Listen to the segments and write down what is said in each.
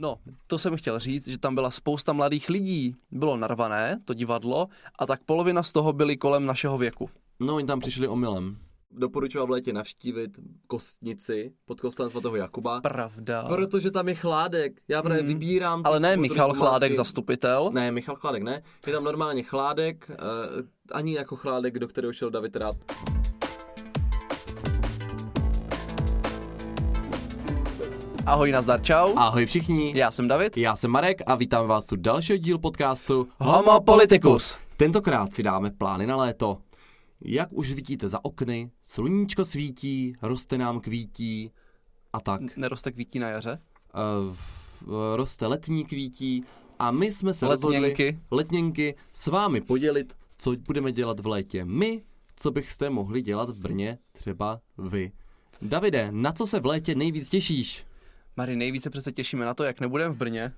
No, to jsem chtěl říct, že tam byla spousta mladých lidí. Bylo narvané, to divadlo, a tak polovina z toho byli kolem našeho věku. No, oni tam přišli omylem. Doporučoval v létě navštívit kostnici pod kostelem svatého Jakuba. Pravda. Protože tam je chládek. Já právě Mm. vybírám... Ale ne Michal památky. Chládek, zastupitel. Ne, Michal Chládek ne. Je tam normálně chládek, uh, ani jako chládek, do kterého šel David Rád. Ahoj, nazdar, čau. Ahoj všichni, Já jsem David. já jsem Marek a vítám vás u dalšího dílu podcastu Homo Politicus. Tentokrát si dáme plány na léto. Jak už vidíte za okny, sluníčko svítí, roste nám kvítí a tak. Neroste kvítí na jaře? Uh, roste letní kvítí a my jsme se Letněnky. rozhodli letněnky s vámi podělit, co budeme dělat v létě my, co byste mohli dělat v Brně, třeba vy. Davide, na co se v létě nejvíc těšíš? Mary, nejvíce přece těšíme na to, jak nebudeme v Brně.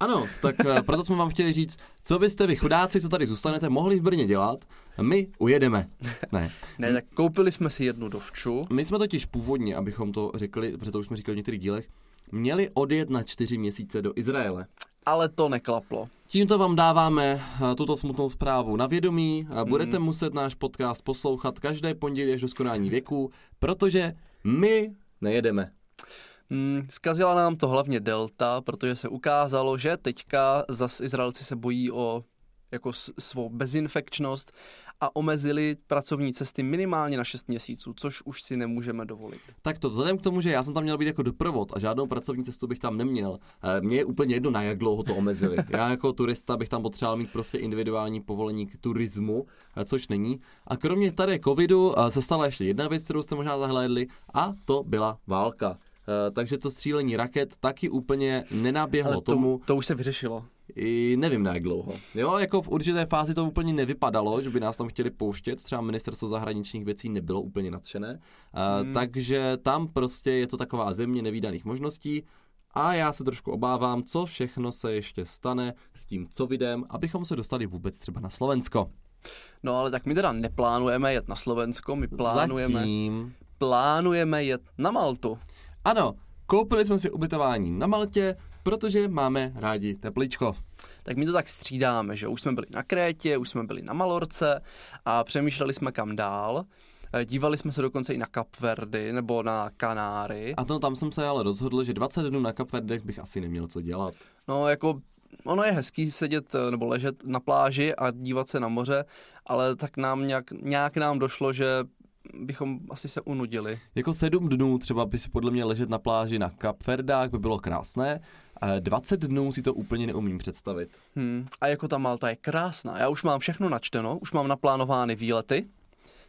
Ano, tak eh, proto jsme vám chtěli říct, co byste vy chudáci, co tady zůstanete, mohli v Brně dělat. My ujedeme. Ne. Ne, tak koupili jsme si jednu dovču. My jsme totiž původně, abychom to řekli, protože to už jsme říkali v některých dílech, měli odjet na čtyři měsíce do Izraele. Ale to neklaplo. Tímto vám dáváme eh, tuto smutnou zprávu na vědomí. a Budete muset náš podcast poslouchat každé pondělí až do skonání věku, protože my nejedeme. Hmm, zkazila nám to hlavně Delta, protože se ukázalo, že teďka zas Izraelci se bojí o jako svou bezinfekčnost a omezili pracovní cesty minimálně na 6 měsíců, což už si nemůžeme dovolit. Tak to vzhledem k tomu, že já jsem tam měl být jako doprovod a žádnou pracovní cestu bych tam neměl, eh, mně je úplně jedno, na jak dlouho to omezili. Já jako turista bych tam potřeboval mít prostě individuální povolení k turismu, eh, což není. A kromě tady covidu eh, se stala ještě jedna věc, kterou jste možná zahlédli, a to byla válka. Eh, Takže to střílení raket taky úplně nenaběhlo Ale to, tomu, to už se vyřešilo. i nevím na jak dlouho. Jo, jako v určité fázi to úplně nevypadalo, že by nás tam chtěli pouštět, třeba ministerstvo zahraničních věcí nebylo úplně nadšené, uh, Hmm. takže tam prostě je to taková země nevýdaných možností a já se trošku obávám, co všechno se ještě stane s tím covidem, abychom se dostali vůbec třeba na Slovensko. No ale tak my teda neplánujeme jet na Slovensko, my plánujeme, Zatím. plánujeme jet na Maltu. Ano, koupili jsme si ubytování na Maltě, protože máme rádi tepličko. Tak my to tak střídáme, že už jsme byli na Krétě, už jsme byli na Malorce a přemýšleli jsme kam dál. Eh, Dívali jsme se dokonce i na Kapverdy nebo na Kanáry. A to tam jsem se ale rozhodl, že 20 dnů na Kapverdech bych asi neměl co dělat. No jako ono je hezký sedět eh, nebo ležet na pláži a dívat se na moře, ale tak nám nějak, nějak nám došlo, že bychom asi se unudili. Jako sedm dnů třeba by si podle mě ležet na pláži na Kapverdách by bylo krásné, ale 20 dnů si to úplně neumím představit. Hmm. A jako ta Malta je krásná. Já už mám všechno načteno, už mám naplánovány výlety,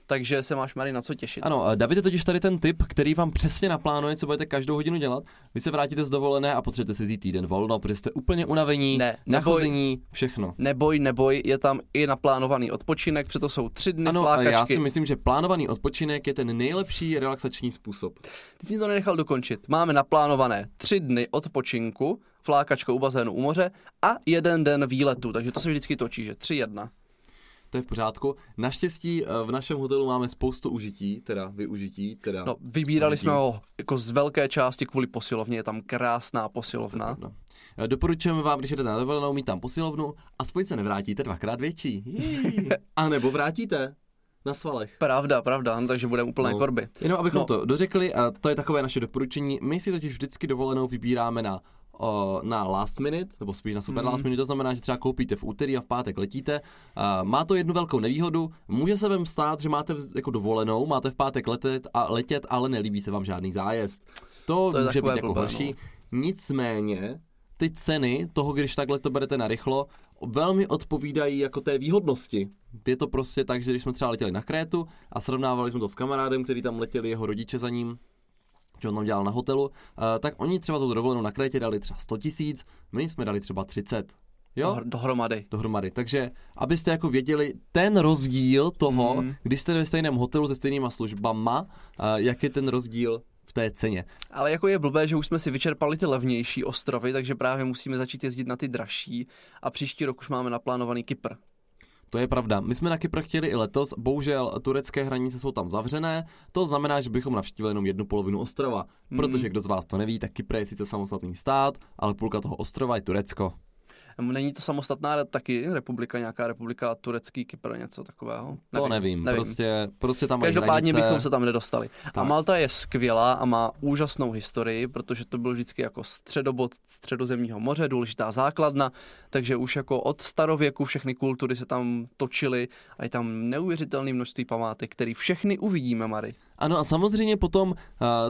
takže se máš Mary na co těšit. Ano, eh, David je totiž tady ten typ, který vám přesně naplánuje, co budete každou hodinu dělat. Vy se vrátíte z dovolené a potřebujete si vzít týden volno, protože jste úplně unavení, Ne, neboj. nachození, všechno. Neboj, neboj, je tam i naplánovaný odpočinek, protože to jsou tři dny Ano, a flákačky. já si myslím, že plánovaný odpočinek je ten nejlepší relaxační způsob. Ty jsi to nenechal dokončit. Máme naplánované tři dny odpočinku, flákačka u bazénu u moře a jeden den výletu, takže to se vždycky točí, že tři jedna. To je v pořádku. Naštěstí eh, v našem hotelu máme spoustu užití, teda využití, teda... No, vybírali užití. jsme ho jako z velké části kvůli posilovně, je tam krásná posilovna. No. Doporučujeme vám, když jdete na dovolenou, mít tam posilovnu, aspoň se nevrátíte dvakrát větší. A nebo vrátíte na svalech. Pravda, pravda, no, takže budeme úplné No. korby. Jenom abychom No. to dořekli, a to je takové naše doporučení. My si totiž vždycky dovolenou vybíráme na na last minute, nebo spíš na super Mhm. last minute, to znamená, že třeba koupíte v úterý a v pátek letíte. Má to jednu velkou nevýhodu, může se vám stát, že máte jako dovolenou, máte v pátek letět, a letět, ale nelíbí se vám žádný zájezd. To, To je může být jako blbé, horší. no. Nicméně, ty ceny toho, když takhle to berete na rychlo, velmi odpovídají jako té výhodnosti. Je to prostě tak, že když jsme třeba letěli na Krétu a srovnávali jsme to s kamarádem, který tam letěli, jeho rodiče za ním, že on tam dělal na hotelu, eh, tak oni třeba za tu dovolenou na Krétě dali třeba 100 tisíc, my jsme dali třeba 30. Jo? Dohr- Dohromady. dohromady. Takže abyste jako věděli ten rozdíl toho, mm. když jste ve stejném hotelu se stejnýma službama, a jak je ten rozdíl v té ceně. Ale jako je blbé, že už jsme si vyčerpali ty levnější ostrovy, takže právě musíme začít jezdit na ty dražší a příští rok už máme naplánovaný Kypr. To je pravda. My jsme na Kypr chtěli i letos, bohužel turecké hranice jsou tam zavřené, to znamená, že bychom navštívili jenom jednu polovinu ostrova. Protože kdo z vás to neví, tak Kypr je sice samostatný stát, ale půlka toho ostrova je Turecko. Není to samostatná taky republika, nějaká republika turecký Kypr, něco takového? To nevím, nevím. Prostě, prostě tam Každopádně hranice. bychom se tam nedostali. A Tak. Malta je skvělá a má úžasnou historii, protože to byl vždycky jako středobod středozemního moře, důležitá základna, takže už jako od starověku všechny kultury se tam točily a je tam neuvěřitelné množství památek, který všechny uvidíme, Mary. Ano a samozřejmě potom uh,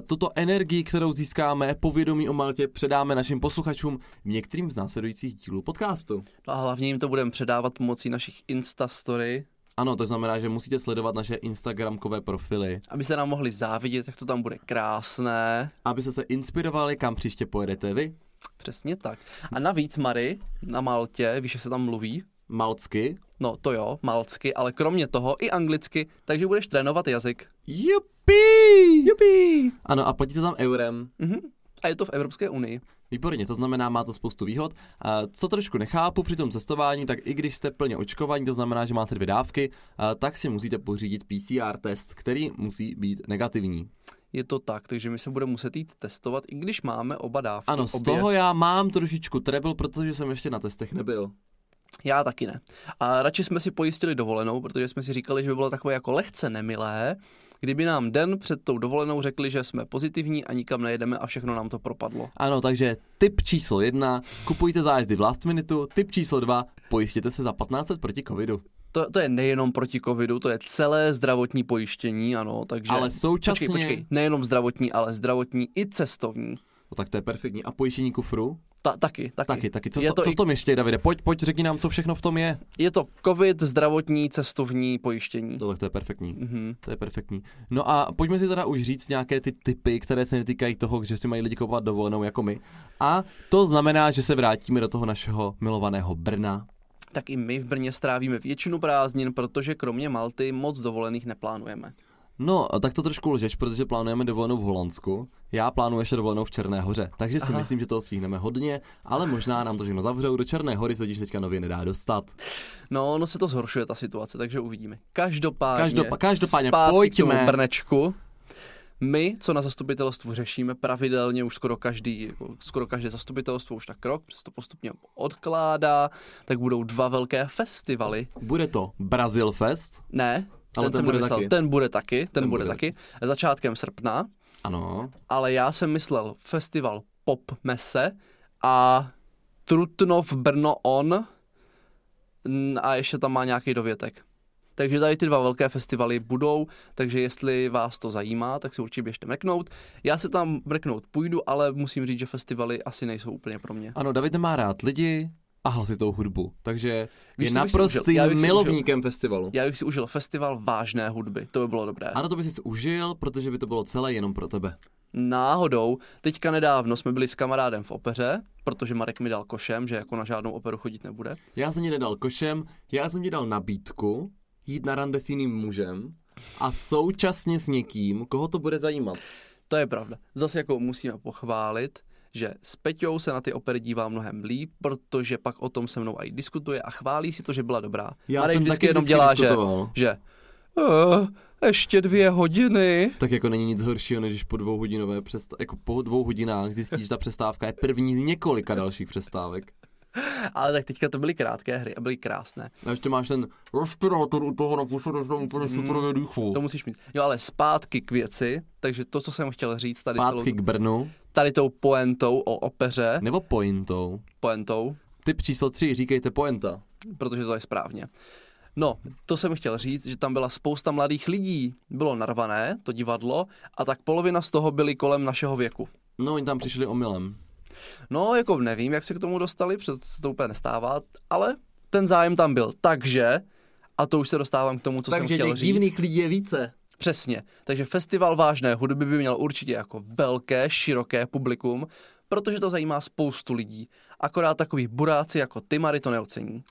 tuto energii, kterou získáme, povědomí o Maltě, předáme našim posluchačům v některým z následujících dílů podcastu. No a hlavně jim to budeme předávat pomocí našich Insta story, Ano, to znamená, že musíte sledovat naše Instagramkové profily, aby se nám mohli závidět, jak to tam bude krásné. abyste se inspirovali, kam příště pojedete vy. Přesně tak. A navíc, Mary, na Maltě, víš, jak se tam mluví? Malcky. No to jo, malcky, ale kromě toho i anglicky, takže budeš trénovat jazyk. Jupi! Jupi! Ano, a platíte tam eurem. Mhm. A je to v Evropské unii. Výborně, to znamená, má to spoustu výhod. A co trošku nechápu při tom cestování, tak i když jste plně očkovaní, to znamená, že máte dvě dávky, a tak si musíte pořídit PCR test, který musí být negativní. Je to tak, takže my se budeme muset jít testovat, i když máme oba dávky. Ano, z obě. toho já mám trošičku treble, protože jsem ještě na testech nebyl. Já taky ne. A radši jsme si pojistili dovolenou, protože jsme si říkali, že by bylo takové jako lehce nemilé, kdyby nám den před tou dovolenou řekli, že jsme pozitivní a nikam nejedeme a všechno nám to propadlo. Ano, takže tip číslo jedna, kupujte zájezdy v last minutu, tip číslo dva, pojistěte se za 1500 proti covidu. To, to je nejenom proti covidu, to je celé zdravotní pojištění, ano, takže... Ale současně- Počkej, počkej, nejenom zdravotní, ale zdravotní i cestovní. No tak to je perfektní. A pojištění kufru? Ta, taky, taky. Taky, taky. Co, je, to, to co v tom ještě, Davide? Pojď, pojď, řekni nám, co všechno v tom je. je to covid, zdravotní, cestovní pojištění. No tak to je perfektní. Mhm. To je perfektní. No a pojďme si teda už říct nějaké ty typy, které se netýkají toho, že si mají lidi kupovat dovolenou jako my. A to znamená, že se vrátíme do toho našeho milovaného Brna. Tak i my v Brně strávíme většinu prázdnin, protože kromě Malty moc dovolených neplánujeme. No, a tak to trošku lžeš, protože plánujeme dovolenou v Holandsku. Já plánuji ještě dovolenou v Černé hoře, takže si Aha. myslím, že toho stihneme hodně, ale možná nám to všechno zavřou. Do Černé hory se totiž teďka nově nedá dostat. No, ono se to zhoršuje, ta situace, takže uvidíme. Každopádně, Každopa- každopádně, pojďme. k Brnečku. My, co na zastupitelstvu řešíme pravidelně už skoro každý, jako skoro každé zastupitelstvo už tak rok, protože to postupně odkládá, tak budou dva velké festivaly. Bude to Brazil Fest, Ne, Ale ten, ten bude nemyslel, taky. ten bude taky, ten, Ten bude bude taky, začátkem srpna, ano. ale já jsem myslel festival Pop Mese a Trutnov Brno On a ještě tam má nějaký dovětek. Takže tady ty dva velké festivaly budou, takže jestli vás to zajímá, tak si určitě běžte mrknout. Já se tam mrknout půjdu, ale musím říct, že festivaly asi nejsou úplně pro mě. Ano, David má rád lidi a hlasitou hudbu, takže Víš, je naprostým užil? Milovníkem festivalu. Já bych si užil festival vážné hudby, to by bylo dobré. Ano, to by si užil, protože by to bylo celé jenom pro tebe. Náhodou, teďka nedávno jsme byli s kamarádem v opeře, protože Marek mi dal košem, že jako na žádnou operu chodit nebude. Já jsem ti nedal košem, já jsem ti dal nabídku jít na rande s jiným mužem a současně s někým, koho to bude zajímat. To je pravda. Zase jako musíme pochválit, že s Peťou se na ty opery dívá mnohem líp, protože pak o tom se mnou i diskutuje a chválí si to, že byla dobrá. Já Marek jsem vždycky taky jenom vždycky dělá, že, diskutoval. že uh, ještě dvě hodiny. Tak jako není nic horšího, než když po dvou hodinové přesta- jako po dvou hodinách zjistíš, že ta přestávka je první z několika dalších přestávek. Ale tak teďka to byly krátké hry a byly krásné. A ještě máš ten respirátor u toho naposledy jsem úplně super dýchu. To musíš mít. Jo, ale zpátky k věci, takže to, co jsem chtěl říct tady, celou, Zpátky k Brnu, tady tou poentou o opeře, nebo pointou. poentou, Tip číslo 3, říkejte poenta. protože to je správně. No, to jsem chtěl říct, že tam byla spousta mladých lidí. Bylo narvané, to divadlo, a tak polovina z toho byli kolem našeho věku. No, oni tam přišli omylem. No, jako nevím, jak se k tomu dostali, protože se to úplně nestává, ale ten zájem tam byl. Takže, a to už se dostávám k tomu, co jsem chtěl říct. lidí je více. Přesně. Takže festival vážné hudby by měl určitě jako velké, široké publikum, protože to zajímá spoustu lidí. Akorát takový buráci jako ty, Mary, to neocení.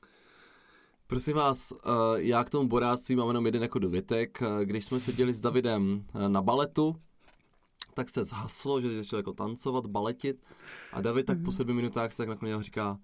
Prosím vás, eh, já k tomu boráctví mám jenom jeden jako dovětek. Eh, Když jsme seděli s Davidem eh, na baletu, tak se zhaslo, že začal jako tancovat, baletit a David tak po sedmi minutách se tak nakonec říká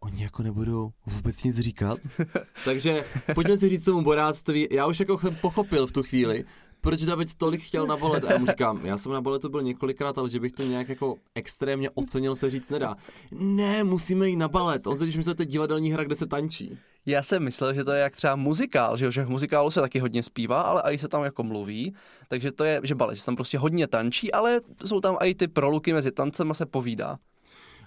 oni jako nebudou vůbec nic říkat. Takže pojďme si říct tomu boráctví. Já už jako jsem pochopil v tu chvíli, proč David tolik chtěl na balet. A já mu říkám, já jsem na baletu byl několikrát, ale že bych to nějak jako extrémně ocenil, se říct nedá. Ne, musíme jít na balet. On se když myslel, to je divadelní hra, kde se tančí. Já jsem myslel, že to je jak třeba muzikál, že, že v muzikálu se taky hodně zpívá, ale i se tam jako mluví, takže to je, že balet, že se tam prostě hodně tančí, ale jsou tam i ty proluky mezi tancem a se povídá.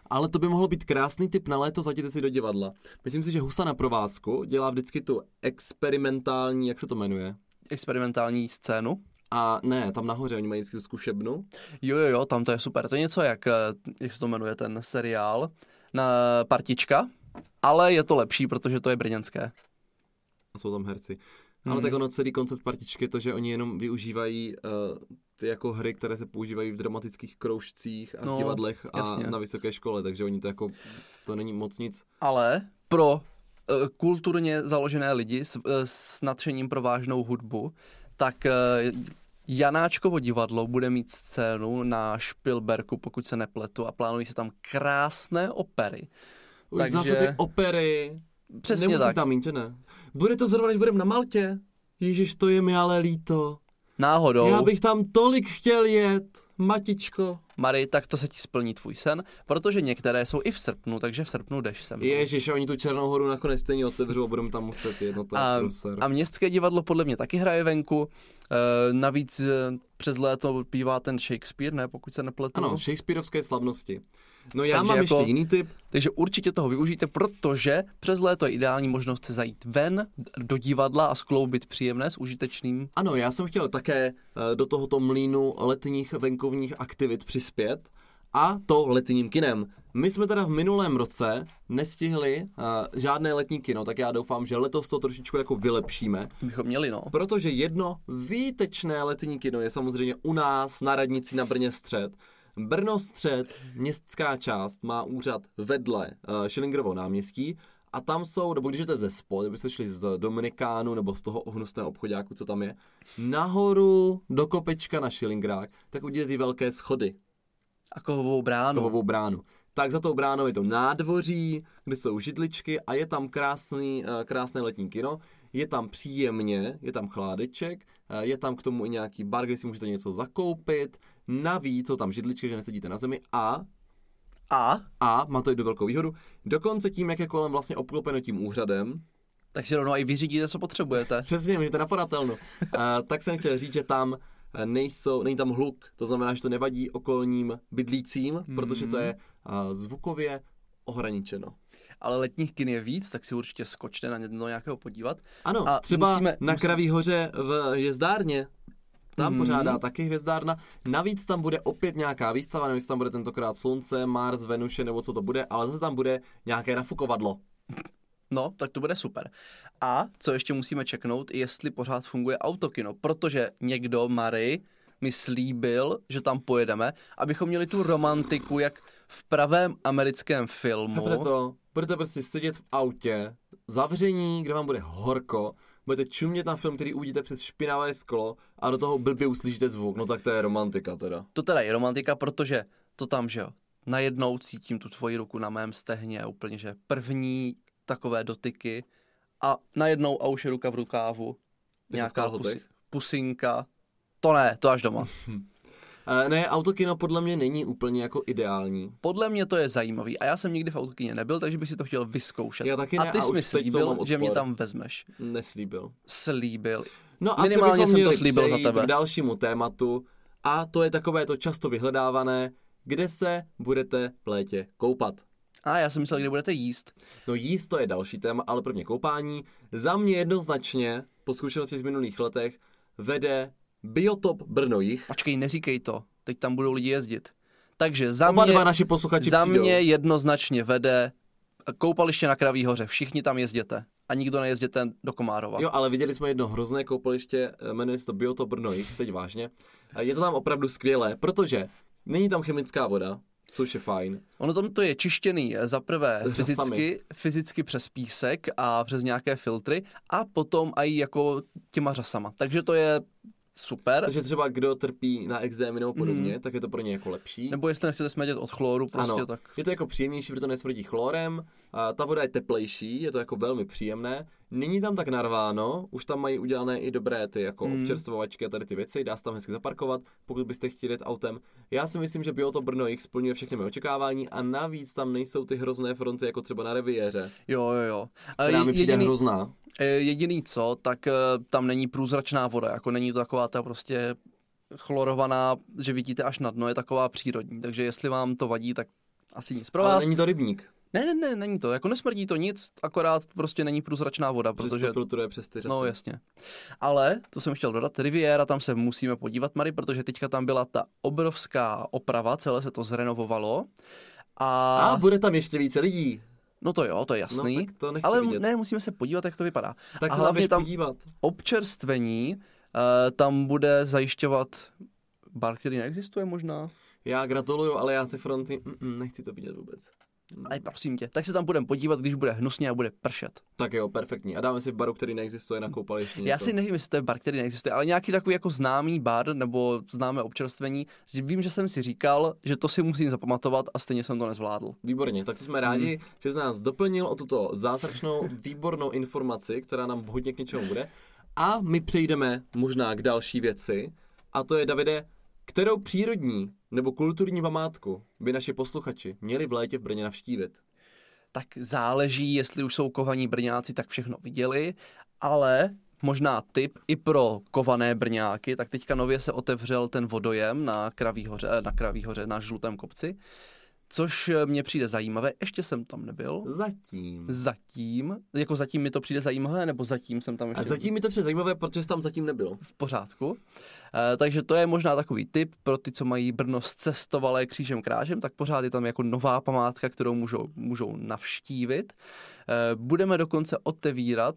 Ale to by mohlo být krásný tip na léto, zajděte si do divadla. Myslím si, že Husa na provázku dělá vždycky tu experimentální, jak se to jmenuje? Experimentální scénu. A ne, tam nahoře, oni mají vždycky tu zkušebnu. Jo, jo, jo, tam to je super. To je něco jak, eh, jak se to jmenuje ten seriál, na partička, ale je to lepší, protože to je brněnské. A jsou tam herci. Hmm. Ale tak ono celý koncept partičky je to, že oni jenom využívají uh, ty jako hry, které se používají v dramatických kroužcích a no, divadlech a jasně. na vysoké škole, takže oni to jako, to není moc nic. Ale pro kulturně založené lidi s, uh, s nadšením pro vážnou hudbu, tak uh, Janáčkovo divadlo bude mít scénu na Špilberku, pokud se nepletu, a plánují se tam krásné opery. Už Takže... zase ty opery. Přesně Nemusím tak. tam mít, ne? Bude to zrovna, když budeme na Maltě? Ježiš, to je mi ale líto. Náhodou. Já bych tam tolik chtěl jet, matičko. Mary, tak to se ti splní tvůj sen, protože některé jsou i v srpnu, takže v srpnu jdeš sem. Ježiš, oni tu Černou horu nakonec stejně otevřou a budeme tam muset jet, no to a, a městské divadlo podle mě taky hraje venku. E, navíc e, přes léto bývá ten Shakespeare, ne, pokud se nepletu. Ano, Shakespeareovské slavnosti. No já takže mám jako, ještě jiný tip. Takže určitě toho využijte, protože přes léto je ideální možnost se zajít ven do divadla a skloubit příjemné s užitečným. Ano, já jsem chtěl také eh, do tohoto mlínu letních venkovních aktivit přispět a to letním kinem. My jsme teda v minulém roce nestihli uh, žádné letní kino, tak já doufám, že letos to trošičku jako vylepšíme. Bychom měli, no. Protože jedno výtečné letní kino je samozřejmě u nás na radnici na Brně střed. Brno střed, městská část, má úřad vedle uh, Schillingerovo náměstí a tam jsou, nebo když jdete ze spod, kdybyste šli z Dominikánu nebo z toho ohnusného obchodáku, co tam je, nahoru do kopečka na Schillingrák, tak uvidíte ty velké schody. A kovovou bránu. Kovovou bránu. Tak za tou bránou je to nádvoří, kde jsou židličky a je tam krásný, uh, krásné letní kino. Je tam příjemně, je tam chládeček, uh, je tam k tomu i nějaký bar, kde si můžete něco zakoupit, Navíc jsou tam židličky, že nesedíte na zemi a a? A, má to jednu velkou výhodu, dokonce tím, jak je kolem vlastně obklopeno tím úřadem, tak si rovnou i vyřídíte, co potřebujete. Přesně, můžete na podatelnu. uh, tak jsem chtěl říct, že tam eh, nejsou, není tam hluk, to znamená, že to nevadí okolním bydlícím, hmm. protože to je uh, zvukově ohraničeno. Ale letních kin je víc, tak si určitě skočte na nějakého podívat. Ano, a třeba musíme, na musíme... Kraví hoře v jezdárně tam hmm. pořádá taky hvězdárna. Navíc tam bude opět nějaká výstava, nevím, jestli tam bude tentokrát Slunce, Mars, Venuše nebo co to bude, ale zase tam bude nějaké nafukovadlo. No, tak to bude super. A co ještě musíme čeknout, jestli pořád funguje autokino, protože někdo, Mary, mi slíbil, že tam pojedeme, abychom měli tu romantiku, jak v pravém americkém filmu. A to, budete prostě sedět v autě, zavření, kde vám bude horko, budete čumět na film, který uvidíte přes špinavé sklo a do toho blbě uslyšíte zvuk, no tak to je romantika teda. To teda je romantika, protože to tam, že jo, najednou cítím tu tvoji ruku na mém stehně, úplně, že první takové dotyky a najednou a už je ruka v rukávu, jako nějaká pusi, pusinka, to ne, to až doma. Eh, ne, autokino podle mě není úplně jako ideální. Podle mě to je zajímavý a já jsem nikdy v autokině nebyl, takže bych si to chtěl vyzkoušet. Já taky ne, a ty jsi mi slíbil, že mě tam vezmeš. Neslíbil. Slíbil. No Minimálně jsem to slíbil za tebe. k dalšímu tématu a to je takové to často vyhledávané, kde se budete v létě koupat. A já jsem myslel, kde budete jíst. No jíst to je další téma, ale pro mě koupání. Za mě jednoznačně, po zkušenosti z minulých letech, vede Biotop Brno jich. Počkej, neříkej to. Teď tam budou lidi jezdit. Takže za Oba mě, dva naši posluchači za přijdou. mě jednoznačně vede koupaliště na Kraví hoře. Všichni tam jezděte. A nikdo nejezděte do Komárova. Jo, ale viděli jsme jedno hrozné koupaliště, eh, jmenuje se to Biotop Brno jich, teď vážně. Je to tam opravdu skvělé, protože není tam chemická voda, což je fajn. Ono tam to je čištěný eh, za prvé fyzicky, fyzicky přes písek a přes nějaké filtry a potom i jako těma řasama. Takže to je super. Takže třeba kdo trpí na exémy nebo podobně, mm. tak je to pro ně jako lepší. Nebo jestli nechcete smrdět od chloru, prostě ano, tak. Je to jako příjemnější, protože to nesmrdí chlorem, a ta voda je teplejší, je to jako velmi příjemné. Není tam tak narváno, už tam mají udělané i dobré ty jako mm. občerstvovačky a tady ty věci, dá se tam hezky zaparkovat, pokud byste chtěli jet autem. Já si myslím, že bylo to Brno jich splňuje všechny mé očekávání a navíc tam nejsou ty hrozné fronty jako třeba na Riviéře. Jo, jo, jo. Která mi přijde hrozná. Jediný co, tak eh, tam není průzračná voda, jako není to taková ta prostě chlorovaná, že vidíte až na dno, je taková přírodní, takže jestli vám to vadí, tak asi nic pro vás. Ale není to rybník. Ne, ne, ne, není to. Jako nesmrdí to nic, akorát prostě není průzračná voda, protože... to filtruje přes ty řasy. No, jasně. Ale, to jsem chtěl dodat, Riviera, tam se musíme podívat, Mary, protože teďka tam byla ta obrovská oprava, celé se to zrenovovalo. A... a bude tam ještě více lidí. No to jo, to je jasný. No, tak to ale vidět. ne, musíme se podívat, jak to vypadá. Tak a se hlavně tam podívat. občerstvení uh, tam bude zajišťovat bar, který neexistuje možná. Já gratuluju, ale já ty fronty, mm, nechci to vidět vůbec. Ale prosím tě, tak se tam budeme podívat, když bude hnusně a bude pršet. Tak jo, perfektní. A dáme si baru, který neexistuje na koupališti. Já si nevím, jestli to je bar, který neexistuje, ale nějaký takový jako známý bar nebo známé občerstvení. Vím, že jsem si říkal, že to si musím zapamatovat a stejně jsem to nezvládl. Výborně, tak jsme rádi, hmm. že z nás doplnil o tuto zázračnou, výbornou informaci, která nám hodně k něčemu bude. A my přejdeme možná k další věci. A to je, Davide, kterou přírodní nebo kulturní památku by naši posluchači měli v létě v Brně navštívit? Tak záleží, jestli už jsou kovaní brňáci, tak všechno viděli, ale možná tip i pro kované brňáky, tak teďka nově se otevřel ten vodojem na Kraví hoře, na Kraví hoře, na Žlutém kopci což eh, mně přijde zajímavé. Ještě jsem tam nebyl. Zatím. Zatím. Jako zatím mi to přijde zajímavé, nebo zatím jsem tam ještě... A zatím mi to přijde zajímavé, protože jsi tam zatím nebyl. V pořádku. E, takže to je možná takový tip pro ty, co mají Brno zcestovalé křížem krážem, tak pořád je tam jako nová památka, kterou můžou, můžou navštívit. E, budeme dokonce otevírat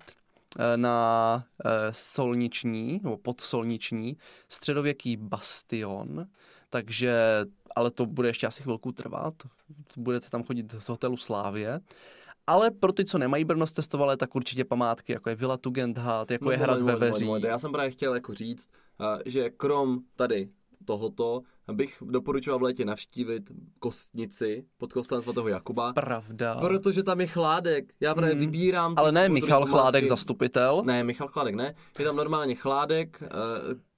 na solniční, nebo podsolniční, středověký bastion, takže ale to bude ještě asi chvilku trvat. Budete tam chodit z hotelu Slávě. Ale pro ty, co nemají Brno cestovali, tak určitě památky, jako je Villa Tugendhat, jako no, je Hrad ve Veří. Já jsem právě chtěl jako říct, že krom tady tohoto bych doporučoval v létě navštívit Kostnici pod kostelem svatého Jakuba. Pravda. Protože tam je Chládek. Já právě mm. vybírám... Ale ne Michal Chládek, zastupitel. Ne, Michal Chládek ne. Je tam normálně Chládek, uh,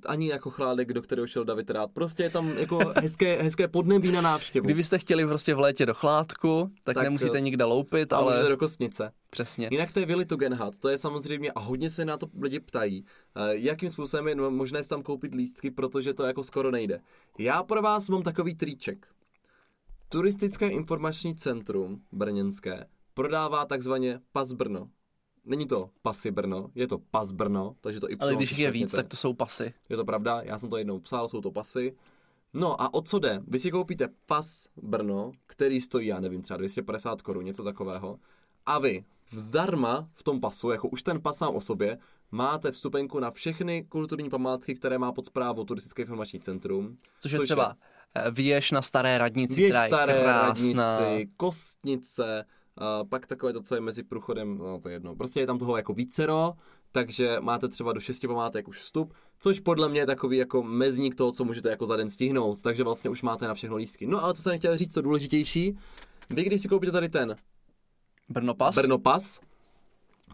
ani jako Chládek, do kterého šel David rád. Prostě je tam jako hezké, hezké podnebí na návštěvu. Kdybyste chtěli prostě v létě do Chládku, tak, tak nemusíte nikde loupit, ale... do Kostnice. Přesně. Jinak to je Vili Tugendhat, to je samozřejmě, a hodně se na to lidi ptají, uh, jakým způsobem je možné tam koupit lístky, protože to jako skoro nejde. Já pro vás mám takový triček. Turistické informační centrum brněnské prodává takzvaně Pas Brno. Není to pasy Brno, je to pas Brno, takže to i Ale když je víc, tak to jsou pasy. Je to pravda, já jsem to jednou psal, jsou to pasy. No a o co jde? Vy si koupíte pas Brno, který stojí, já nevím, třeba 250 korun, něco takového. A vy zdarma v tom pasu, jako už ten pas sám o sobě, máte vstupenku na všechny kulturní památky, které má pod zprávou Turistické informační centrum. Což je třeba je, Věž na Staré radnici, Věž která je staré krásná. radnici, Kostnice, a pak takové to, co je mezi průchodem, no to je jedno. Prostě je tam toho jako vícero, takže máte třeba do šesti památek už vstup, což podle mě je takový jako mezník toho, co můžete jako za den stihnout, takže vlastně už máte na všechno lístky. No ale co jsem chtěl říct, to důležitější, vy když si koupíte tady ten Brnopas, Brnopas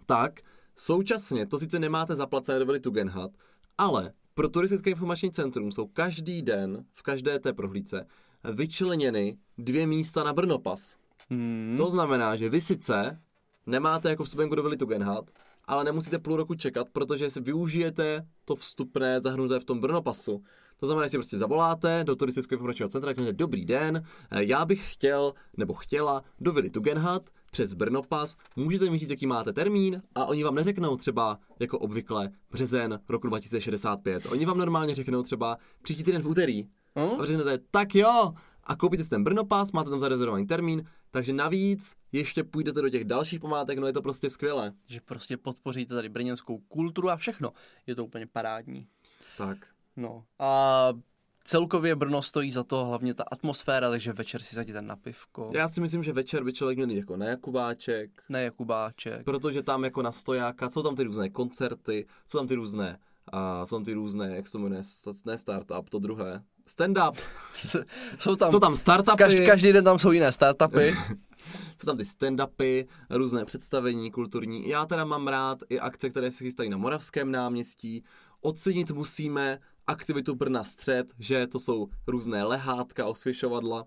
tak současně to sice nemáte zaplacené do Veli Tugendhat, ale pro turistické informační centrum jsou každý den v každé té prohlídce vyčleněny dvě místa na Brnopas. Hmm. To znamená, že vy sice nemáte jako vstupenku do Vili Tugendhat, ale nemusíte půl roku čekat, protože si využijete to vstupné zahrnuté v tom Brnopasu. To znamená, že si prostě zavoláte do turistického informačního centra, řeknete, dobrý den, já bych chtěl nebo chtěla do Vili Tugendhat, přes Brnopas, můžete mi říct, jaký máte termín a oni vám neřeknou třeba jako obvykle březen roku 2065. Oni vám normálně řeknou třeba příští týden v úterý. Hmm? A řeknete, tak jo, a koupíte si ten Brnopas, máte tam zarezervovaný termín, takže navíc ještě půjdete do těch dalších památek, no je to prostě skvělé. Že prostě podpoříte tady brněnskou kulturu a všechno. Je to úplně parádní. Tak. No a celkově Brno stojí za to, hlavně ta atmosféra, takže večer si zadíte na pivko. Já si myslím, že večer by člověk měl jít jako na Jakubáček. Na Jakubáček. Protože tam jako na stojáka, jsou tam ty různé koncerty, jsou tam ty různé a jsou tam ty různé, jak se to jmenuje, ne startup, to druhé, stand-up. jsou tam, jsou tam startupy. Každý, každý den tam jsou jiné startupy. jsou tam ty stand-upy, různé představení kulturní. Já teda mám rád i akce, které se chystají na Moravském náměstí. Ocenit musíme aktivitu Brna střed, že to jsou různé lehátka, osvěšovadla,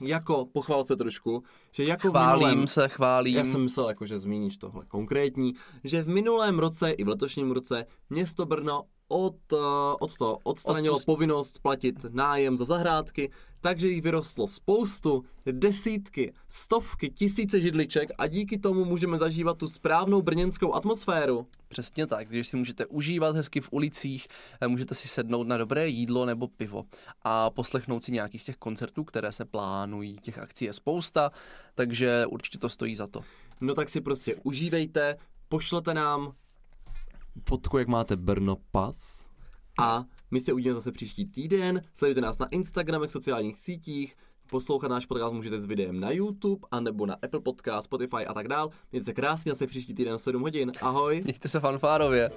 jako, pochvál se trošku, že jako chválím v minulém, se, chválím. Já jsem myslel, jako, že zmíníš tohle konkrétní, že v minulém roce i v letošním roce město Brno od, uh, od to odstranilo Odpust... povinnost platit nájem za zahrádky, takže jich vyrostlo spoustu, desítky, stovky, tisíce židliček a díky tomu můžeme zažívat tu správnou brněnskou atmosféru. Přesně tak, když si můžete užívat hezky v ulicích, eh, můžete si sednout na dobré jídlo nebo pivo a poslechnout si nějaký z těch koncertů, které se plánují. Těch akcí je spousta, takže určitě to stojí za to. No tak si prostě užívejte, pošlete nám fotku, jak máte Brno pas a my se uvidíme zase příští týden. Sledujte nás na Instagramech, sociálních sítích, poslouchat náš podcast můžete s videem na YouTube, anebo na Apple Podcast, Spotify a tak dál. Mějte se krásně, zase příští týden v 7 hodin. Ahoj. Mějte se fanfárově.